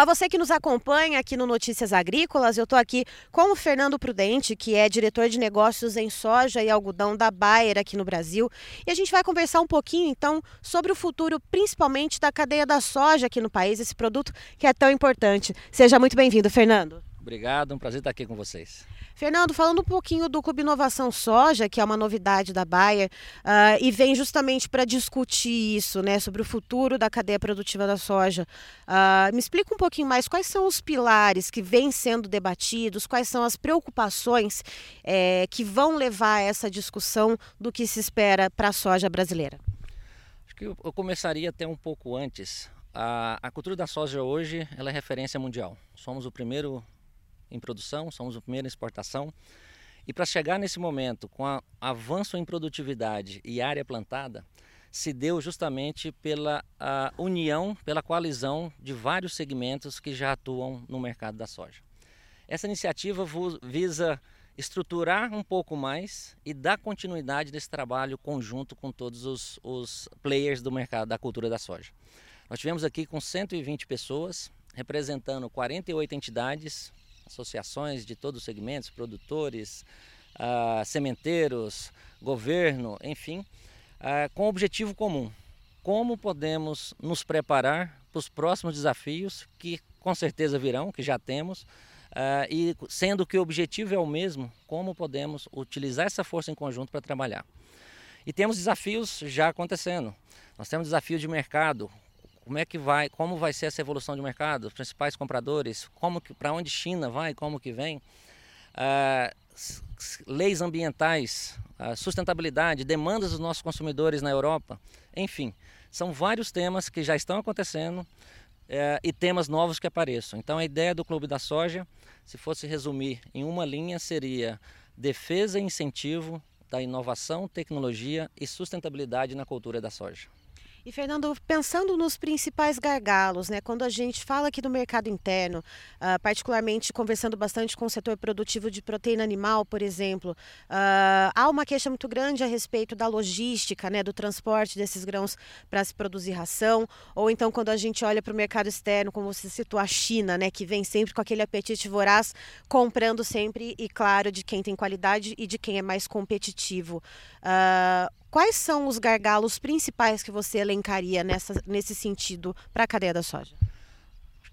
Olá, você que nos acompanha aqui no Notícias Agrícolas. Eu estou aqui com o Fernando Prudente, que é diretor de negócios em soja e algodão da Bayer aqui no Brasil. E a gente vai conversar um pouquinho então sobre o futuro, principalmente da cadeia da soja aqui no país, esse produto que é tão importante. Seja muito bem-vindo, Fernando. Obrigado, um prazer estar aqui com vocês. Fernando, falando um pouquinho do Clube Inovação Soja, que é uma novidade da Bayer, uh, e vem justamente para discutir isso, né, sobre o futuro da cadeia produtiva da soja. Uh, me explica um pouquinho mais quais são os pilares que vêm sendo debatidos, quais são as preocupações é, que vão levar a essa discussão do que se espera para a soja brasileira. Acho que eu começaria até um pouco antes. A, a cultura da soja hoje ela é referência mundial. Somos o primeiro em produção, somos o primeiro em exportação. E para chegar nesse momento, com o avanço em produtividade e área plantada, se deu justamente pela união, pela coalizão de vários segmentos que já atuam no mercado da soja. Essa iniciativa visa estruturar um pouco mais e dar continuidade nesse trabalho conjunto com todos os, os players do mercado da cultura da soja. Nós tivemos aqui com 120 pessoas, representando 48 entidades, associações de todos os segmentos, produtores, ah, sementeiros, governo, enfim, ah, com objetivo comum. Como podemos nos preparar para os próximos desafios que com certeza virão, que já temos, ah, e sendo que o objetivo é o mesmo, como podemos utilizar essa força em conjunto para trabalhar. E temos desafios já acontecendo. Nós temos desafios de mercado, como é que vai, como vai ser essa evolução de mercado, os principais compradores, como para onde China vai, como que vem, ah, leis ambientais, sustentabilidade, demandas dos nossos consumidores na Europa, enfim, são vários temas que já estão acontecendo eh, e temas novos que apareçam. Então a ideia do Clube da Soja, se fosse resumir em uma linha, seria defesa e incentivo da inovação, tecnologia e sustentabilidade na cultura da soja. E Fernando, pensando nos principais gargalos, né, quando a gente fala aqui do mercado interno, uh, particularmente conversando bastante com o setor produtivo de proteína animal, por exemplo, uh, há uma queixa muito grande a respeito da logística, né, do transporte desses grãos para se produzir ração, ou então quando a gente olha para o mercado externo, como você citou a China, né, que vem sempre com aquele apetite voraz, comprando sempre e claro de quem tem qualidade e de quem é mais competitivo. Uh, Quais são os gargalos principais que você elencaria nessa, nesse sentido para a cadeia da soja?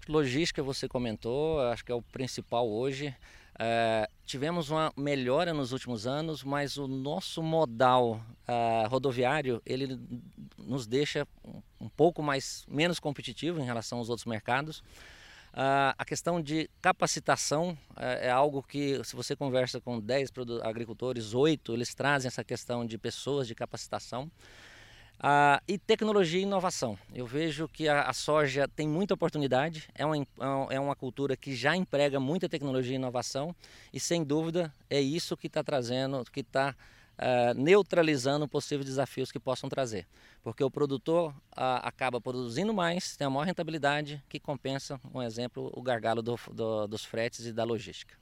Logística você comentou, acho que é o principal hoje. É, tivemos uma melhora nos últimos anos, mas o nosso modal uh, rodoviário ele nos deixa um pouco mais menos competitivo em relação aos outros mercados. Uh, a questão de capacitação uh, é algo que, se você conversa com 10 agricultores, 8 eles trazem essa questão de pessoas, de capacitação. Uh, e tecnologia e inovação. Eu vejo que a, a, soja tem muita oportunidade, é uma, é, é uma cultura que já emprega muita tecnologia e inovação, e sem dúvida é isso que está trazendo, que está uh, neutralizando possíveis desafios que possam trazer. Porque o produtor uh, acaba produzindo mais, tem a maior rentabilidade, que compensa, um exemplo, o gargalo do, do, dos fretes e da logística.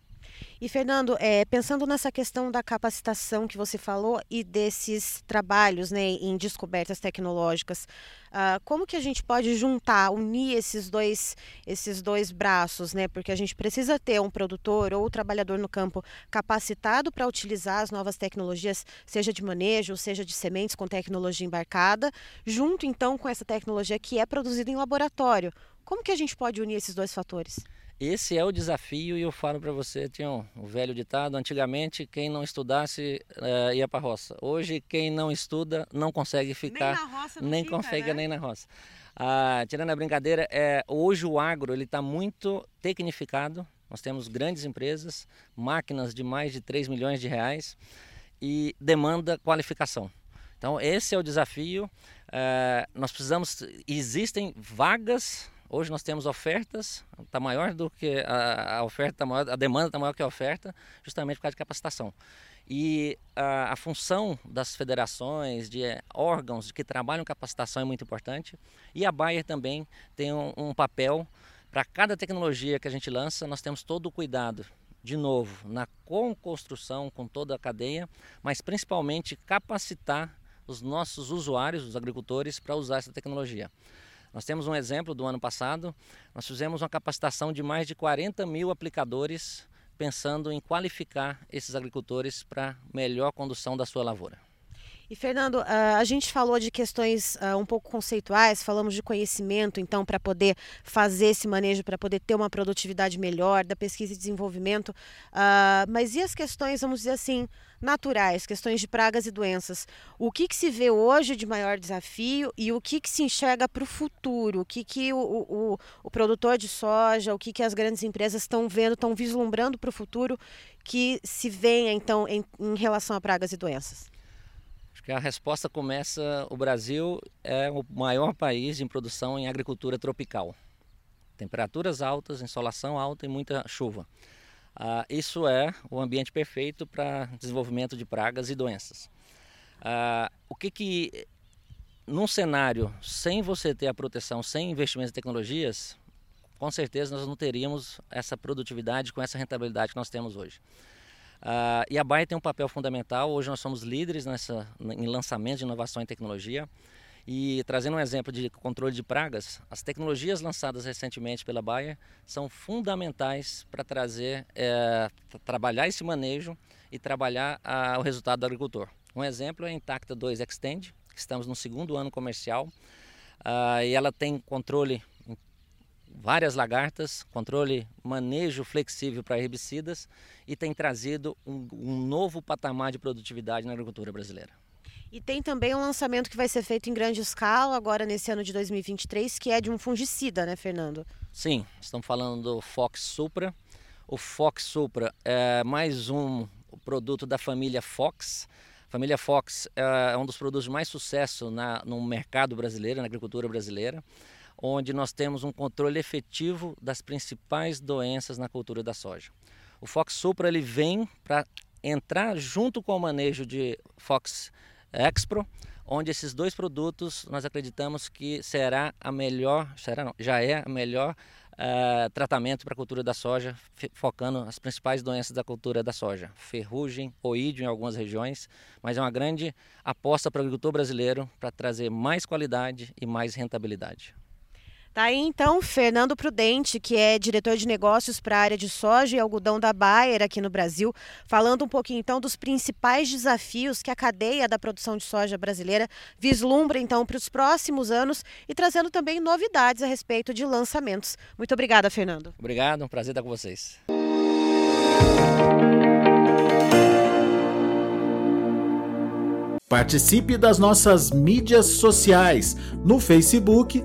E Fernando, é, pensando nessa questão da capacitação que você falou e desses trabalhos né, em descobertas tecnológicas, uh, como que a gente pode juntar, unir esses dois, esses dois braços, né? Porque a gente precisa ter um produtor ou um trabalhador no campo capacitado para utilizar as novas tecnologias, seja de manejo, seja de sementes com tecnologia embarcada, junto então com essa tecnologia que é produzida em laboratório. Como que a gente pode unir esses dois fatores? Esse é o desafio e eu falo para você, tinha um, um, velho ditado, antigamente quem não estudasse uh, ia para a roça. Hoje quem não estuda não consegue ficar, nem, na roça nem fica, consegue né? nem na roça. Ah, tirando a brincadeira, é, hoje o agro ele está muito tecnificado, nós temos grandes empresas, máquinas de mais de 3 milhões de reais e demanda qualificação. Então esse é o desafio, uh, nós precisamos, existem vagas Hoje nós temos ofertas, está maior do que a, a oferta, tá maior, a demanda está maior que a oferta, justamente por causa de capacitação. E a, a função das federações, de é, órgãos que trabalham capacitação é muito importante. E a Bayer também tem um, um papel para cada tecnologia que a gente lança, nós temos todo o cuidado de novo, na construção com toda a cadeia, mas principalmente capacitar os nossos usuários, os agricultores, para usar essa tecnologia. Nós temos um exemplo do ano passado, nós fizemos uma capacitação de mais de 40 mil aplicadores pensando em qualificar esses agricultores para melhor condução da sua lavoura. E Fernando, a gente falou de questões um pouco conceituais, falamos de conhecimento, então, para poder fazer esse manejo, para poder ter uma produtividade melhor, da pesquisa e desenvolvimento. Mas e as questões, vamos dizer assim, naturais, questões de pragas e doenças? O que, que se vê hoje de maior desafio e o que, que se enxerga para o futuro? O que, que o, o, o produtor de soja, o que, que as grandes empresas estão vendo, estão vislumbrando para o futuro que se venha, então, em, em relação a pragas e doenças? A resposta começa: o Brasil é o maior país em produção em agricultura tropical. Temperaturas altas, insolação alta e muita chuva. Ah, isso é o ambiente perfeito para desenvolvimento de pragas e doenças. Ah, o que que num cenário sem você ter a proteção, sem investimentos em tecnologias, com certeza nós não teríamos essa produtividade com essa rentabilidade que nós temos hoje. Uh, e a Bayer tem um papel fundamental. Hoje nós somos líderes nessa, em lançamento de inovação em tecnologia. E trazendo um exemplo de controle de pragas, as tecnologias lançadas recentemente pela Bayer são fundamentais para trazer, é, trabalhar esse manejo e trabalhar a, o resultado do agricultor. Um exemplo é a Intacta 2 Extend, que estamos no segundo ano comercial, uh, e ela tem controle várias lagartas, controle, manejo flexível para herbicidas e tem trazido um, um, novo patamar de produtividade na agricultura brasileira. E tem também um lançamento que vai ser feito em grande escala agora nesse ano de 2023, que é de um fungicida, né, Fernando? Sim, estamos falando do Fox Supra. O Fox Supra é mais um produto da família Fox. A família Fox é um dos produtos de mais sucesso na, no mercado brasileiro, na agricultura brasileira onde nós temos um controle efetivo das principais doenças na cultura da soja. O Fox Supra ele vem para entrar junto com o manejo de Fox Expro, onde esses dois produtos nós acreditamos que será a melhor, será não, já é a melhor uh, tratamento para a cultura da soja, focando as principais doenças da cultura da soja, ferrugem, oídio em algumas regiões, mas é uma grande aposta para o agricultor brasileiro para trazer mais qualidade e mais rentabilidade. Tá aí então Fernando Prudente, que é diretor de negócios para a área de soja e algodão da Bayer aqui no Brasil, falando um pouquinho então dos principais desafios que a cadeia da produção de soja brasileira vislumbra então para os próximos anos e trazendo também novidades a respeito de lançamentos. Muito obrigada, Fernando. Obrigado, um prazer estar com vocês. Participe das nossas mídias sociais no Facebook